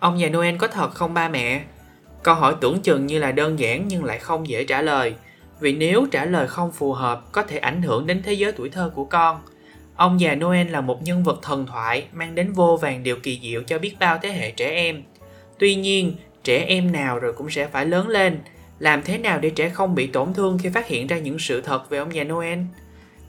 Ông già Noel có thật không ba mẹ? Câu hỏi tưởng chừng như là đơn giản nhưng lại không dễ trả lời. Vì nếu trả lời không phù hợp có thể ảnh hưởng đến thế giới tuổi thơ của con. Ông già Noel là một nhân vật thần thoại mang đến vô vàng điều kỳ diệu cho biết bao thế hệ trẻ em. Tuy nhiên, trẻ em nào rồi cũng sẽ phải lớn lên. Làm thế nào để trẻ không bị tổn thương khi phát hiện ra những sự thật về ông già Noel?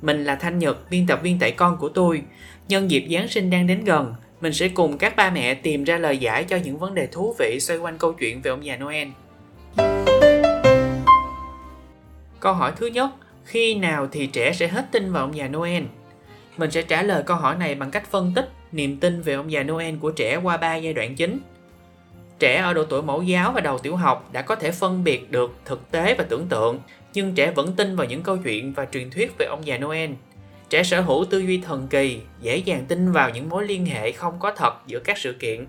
Mình là Thanh Nhật, biên tập viên tại con của tôi. Nhân dịp Giáng sinh đang đến gần, mình sẽ cùng các ba mẹ tìm ra lời giải cho những vấn đề thú vị xoay quanh câu chuyện về ông già Noel. Câu hỏi thứ nhất, khi nào thì trẻ sẽ hết tin vào ông già Noel? Mình sẽ trả lời câu hỏi này bằng cách phân tích niềm tin về ông già Noel của trẻ qua ba giai đoạn chính. Trẻ ở độ tuổi mẫu giáo và đầu tiểu học đã có thể phân biệt được thực tế và tưởng tượng, nhưng trẻ vẫn tin vào những câu chuyện và truyền thuyết về ông già Noel. Trẻ sở hữu tư duy thần kỳ, dễ dàng tin vào những mối liên hệ không có thật giữa các sự kiện.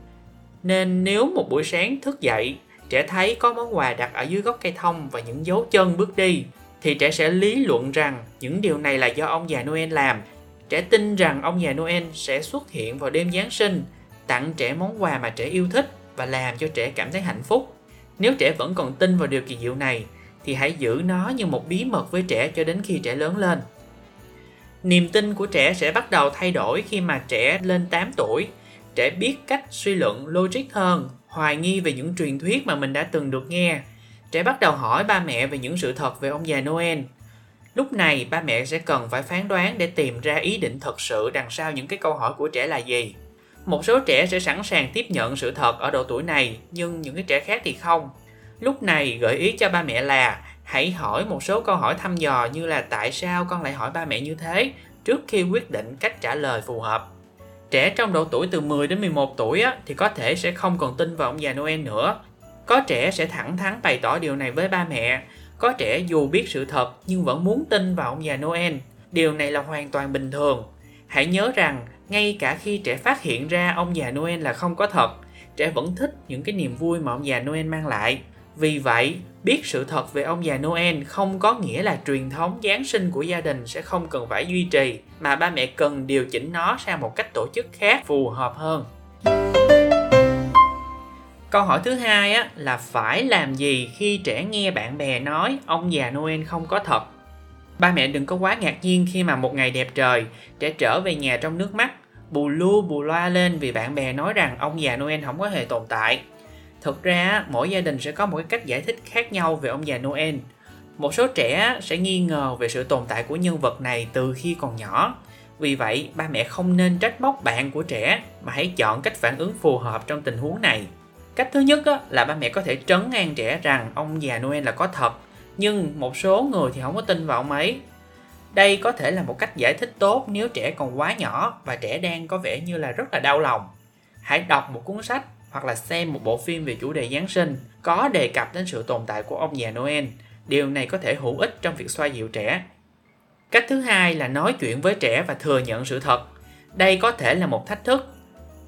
Nên nếu một buổi sáng thức dậy, trẻ thấy có món quà đặt ở dưới gốc cây thông và những dấu chân bước đi, thì trẻ sẽ lý luận rằng những điều này là do ông già Noel làm. Trẻ tin rằng ông già Noel sẽ xuất hiện vào đêm Giáng sinh, tặng trẻ món quà mà trẻ yêu thích và làm cho trẻ cảm thấy hạnh phúc. Nếu trẻ vẫn còn tin vào điều kỳ diệu này, thì hãy giữ nó như một bí mật với trẻ cho đến khi trẻ lớn lên. Niềm tin của trẻ sẽ bắt đầu thay đổi khi mà trẻ lên 8 tuổi. Trẻ biết cách suy luận logic hơn, hoài nghi về những truyền thuyết mà mình đã từng được nghe. Trẻ bắt đầu hỏi ba mẹ về những sự thật về ông già Noel. Lúc này ba mẹ sẽ cần phải phán đoán để tìm ra ý định thật sự đằng sau những cái câu hỏi của trẻ là gì. Một số trẻ sẽ sẵn sàng tiếp nhận sự thật ở độ tuổi này, nhưng những cái trẻ khác thì không. Lúc này gợi ý cho ba mẹ là hãy hỏi một số câu hỏi thăm dò như là tại sao con lại hỏi ba mẹ như thế trước khi quyết định cách trả lời phù hợp. Trẻ trong độ tuổi từ 10 đến 11 tuổi á, thì có thể sẽ không còn tin vào ông già Noel nữa. Có trẻ sẽ thẳng thắn bày tỏ điều này với ba mẹ. Có trẻ dù biết sự thật nhưng vẫn muốn tin vào ông già Noel. Điều này là hoàn toàn bình thường. Hãy nhớ rằng ngay cả khi trẻ phát hiện ra ông già Noel là không có thật, trẻ vẫn thích những cái niềm vui mà ông già Noel mang lại. Vì vậy, biết sự thật về ông già Noel không có nghĩa là truyền thống Giáng sinh của gia đình sẽ không cần phải duy trì, mà ba mẹ cần điều chỉnh nó sang một cách tổ chức khác phù hợp hơn. Câu hỏi thứ hai á, là phải làm gì khi trẻ nghe bạn bè nói ông già Noel không có thật? Ba mẹ đừng có quá ngạc nhiên khi mà một ngày đẹp trời, trẻ trở về nhà trong nước mắt, bù lu bù loa lên vì bạn bè nói rằng ông già Noel không có hề tồn tại Thực ra, mỗi gia đình sẽ có một cái cách giải thích khác nhau về ông già Noel. Một số trẻ sẽ nghi ngờ về sự tồn tại của nhân vật này từ khi còn nhỏ. Vì vậy, ba mẹ không nên trách móc bạn của trẻ mà hãy chọn cách phản ứng phù hợp trong tình huống này. Cách thứ nhất là ba mẹ có thể trấn an trẻ rằng ông già Noel là có thật, nhưng một số người thì không có tin vào ông ấy. Đây có thể là một cách giải thích tốt nếu trẻ còn quá nhỏ và trẻ đang có vẻ như là rất là đau lòng. Hãy đọc một cuốn sách hoặc là xem một bộ phim về chủ đề Giáng sinh có đề cập đến sự tồn tại của ông già Noel. Điều này có thể hữu ích trong việc xoa dịu trẻ. Cách thứ hai là nói chuyện với trẻ và thừa nhận sự thật. Đây có thể là một thách thức.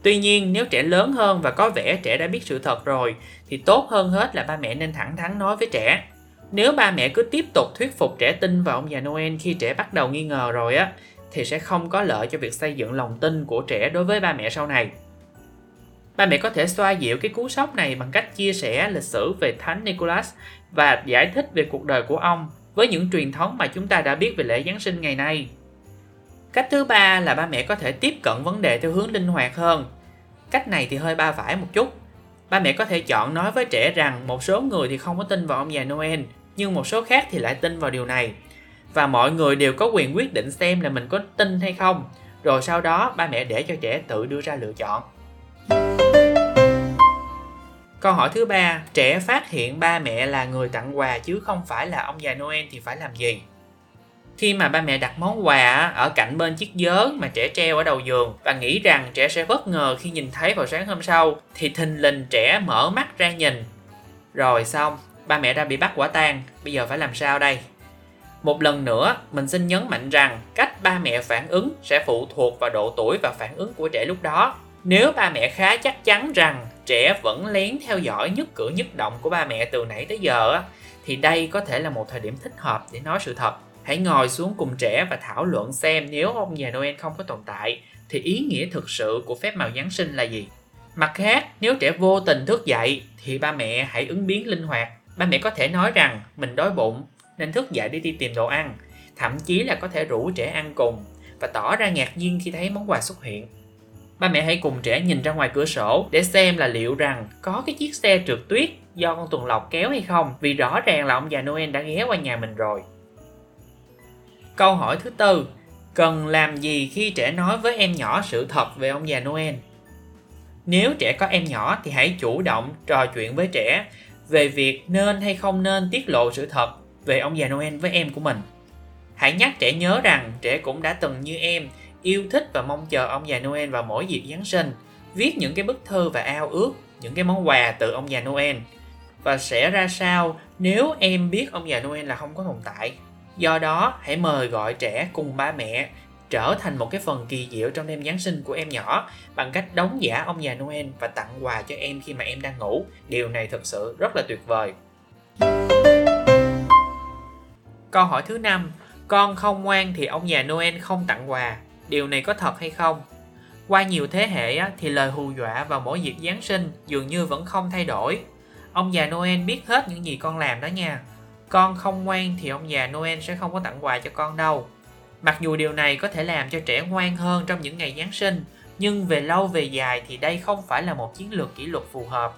Tuy nhiên, nếu trẻ lớn hơn và có vẻ trẻ đã biết sự thật rồi, thì tốt hơn hết là ba mẹ nên thẳng thắn nói với trẻ. Nếu ba mẹ cứ tiếp tục thuyết phục trẻ tin vào ông già Noel khi trẻ bắt đầu nghi ngờ rồi á, thì sẽ không có lợi cho việc xây dựng lòng tin của trẻ đối với ba mẹ sau này. Ba mẹ có thể xoa dịu cái cú sốc này bằng cách chia sẻ lịch sử về Thánh Nicholas và giải thích về cuộc đời của ông với những truyền thống mà chúng ta đã biết về lễ Giáng sinh ngày nay. Cách thứ ba là ba mẹ có thể tiếp cận vấn đề theo hướng linh hoạt hơn. Cách này thì hơi ba phải một chút. Ba mẹ có thể chọn nói với trẻ rằng một số người thì không có tin vào ông già Noel, nhưng một số khác thì lại tin vào điều này. Và mọi người đều có quyền quyết định xem là mình có tin hay không. Rồi sau đó ba mẹ để cho trẻ tự đưa ra lựa chọn. Câu hỏi thứ ba, trẻ phát hiện ba mẹ là người tặng quà chứ không phải là ông già Noel thì phải làm gì? Khi mà ba mẹ đặt món quà ở cạnh bên chiếc giớ mà trẻ treo ở đầu giường và nghĩ rằng trẻ sẽ bất ngờ khi nhìn thấy vào sáng hôm sau thì thình lình trẻ mở mắt ra nhìn. Rồi xong, ba mẹ đã bị bắt quả tang, bây giờ phải làm sao đây? Một lần nữa, mình xin nhấn mạnh rằng cách ba mẹ phản ứng sẽ phụ thuộc vào độ tuổi và phản ứng của trẻ lúc đó. Nếu ba mẹ khá chắc chắn rằng trẻ vẫn lén theo dõi nhất cử nhất động của ba mẹ từ nãy tới giờ thì đây có thể là một thời điểm thích hợp để nói sự thật. Hãy ngồi xuống cùng trẻ và thảo luận xem nếu ông già Noel không có tồn tại thì ý nghĩa thực sự của phép màu Giáng sinh là gì. Mặt khác, nếu trẻ vô tình thức dậy thì ba mẹ hãy ứng biến linh hoạt. Ba mẹ có thể nói rằng mình đói bụng nên thức dậy để đi tìm đồ ăn. Thậm chí là có thể rủ trẻ ăn cùng và tỏ ra ngạc nhiên khi thấy món quà xuất hiện. Ba mẹ hãy cùng trẻ nhìn ra ngoài cửa sổ để xem là liệu rằng có cái chiếc xe trượt tuyết do con tuần lộc kéo hay không vì rõ ràng là ông già Noel đã ghé qua nhà mình rồi. Câu hỏi thứ tư, cần làm gì khi trẻ nói với em nhỏ sự thật về ông già Noel? Nếu trẻ có em nhỏ thì hãy chủ động trò chuyện với trẻ về việc nên hay không nên tiết lộ sự thật về ông già Noel với em của mình. Hãy nhắc trẻ nhớ rằng trẻ cũng đã từng như em yêu thích và mong chờ ông già Noel vào mỗi dịp Giáng sinh, viết những cái bức thư và ao ước những cái món quà từ ông già Noel. Và sẽ ra sao nếu em biết ông già Noel là không có tồn tại. Do đó, hãy mời gọi trẻ cùng ba mẹ trở thành một cái phần kỳ diệu trong đêm Giáng sinh của em nhỏ bằng cách đóng giả ông già Noel và tặng quà cho em khi mà em đang ngủ. Điều này thực sự rất là tuyệt vời. Câu hỏi thứ năm, con không ngoan thì ông già Noel không tặng quà. Điều này có thật hay không? Qua nhiều thế hệ thì lời hù dọa vào mỗi dịp Giáng sinh dường như vẫn không thay đổi. Ông già Noel biết hết những gì con làm đó nha. Con không ngoan thì ông già Noel sẽ không có tặng quà cho con đâu. Mặc dù điều này có thể làm cho trẻ ngoan hơn trong những ngày Giáng sinh, nhưng về lâu về dài thì đây không phải là một chiến lược kỷ luật phù hợp.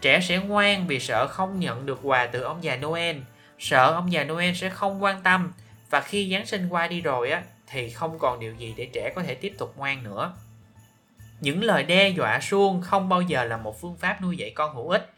Trẻ sẽ ngoan vì sợ không nhận được quà từ ông già Noel, sợ ông già Noel sẽ không quan tâm và khi Giáng sinh qua đi rồi á thì không còn điều gì để trẻ có thể tiếp tục ngoan nữa. Những lời đe dọa suông không bao giờ là một phương pháp nuôi dạy con hữu ích.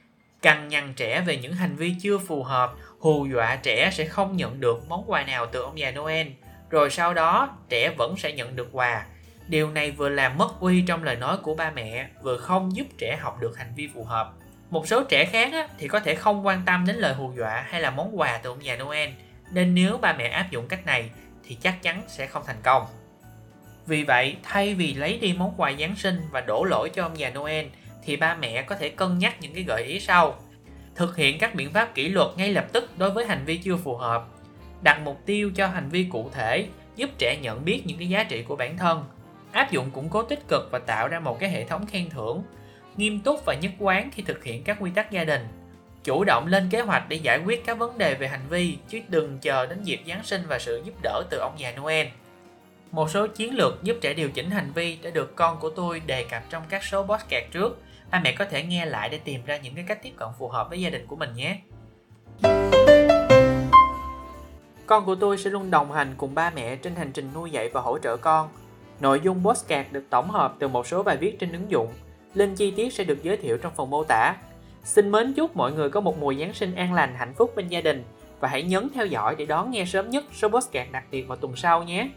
Cằn nhằn trẻ về những hành vi chưa phù hợp, hù dọa trẻ sẽ không nhận được món quà nào từ ông già Noel, rồi sau đó trẻ vẫn sẽ nhận được quà. Điều này vừa làm mất uy trong lời nói của ba mẹ, vừa không giúp trẻ học được hành vi phù hợp. Một số trẻ khác á, thì có thể không quan tâm đến lời hù dọa hay là món quà từ ông già Noel, nên nếu ba mẹ áp dụng cách này thì chắc chắn sẽ không thành công. Vì vậy, thay vì lấy đi món quà Giáng sinh và đổ lỗi cho ông già Noel, thì ba mẹ có thể cân nhắc những cái gợi ý sau. Thực hiện các biện pháp kỷ luật ngay lập tức đối với hành vi chưa phù hợp. Đặt mục tiêu cho hành vi cụ thể, giúp trẻ nhận biết những cái giá trị của bản thân. Áp dụng củng cố tích cực và tạo ra một cái hệ thống khen thưởng. Nghiêm túc và nhất quán khi thực hiện các quy tắc gia đình chủ động lên kế hoạch để giải quyết các vấn đề về hành vi, chứ đừng chờ đến dịp Giáng sinh và sự giúp đỡ từ ông già Noel. Một số chiến lược giúp trẻ điều chỉnh hành vi đã được con của tôi đề cập trong các số podcast trước. Ba mẹ có thể nghe lại để tìm ra những cái cách tiếp cận phù hợp với gia đình của mình nhé. Con của tôi sẽ luôn đồng hành cùng ba mẹ trên hành trình nuôi dạy và hỗ trợ con. Nội dung podcast được tổng hợp từ một số bài viết trên ứng dụng. Link chi tiết sẽ được giới thiệu trong phần mô tả. Xin mến chúc mọi người có một mùa Giáng sinh an lành, hạnh phúc bên gia đình và hãy nhấn theo dõi để đón nghe sớm nhất số podcast đặc biệt vào tuần sau nhé.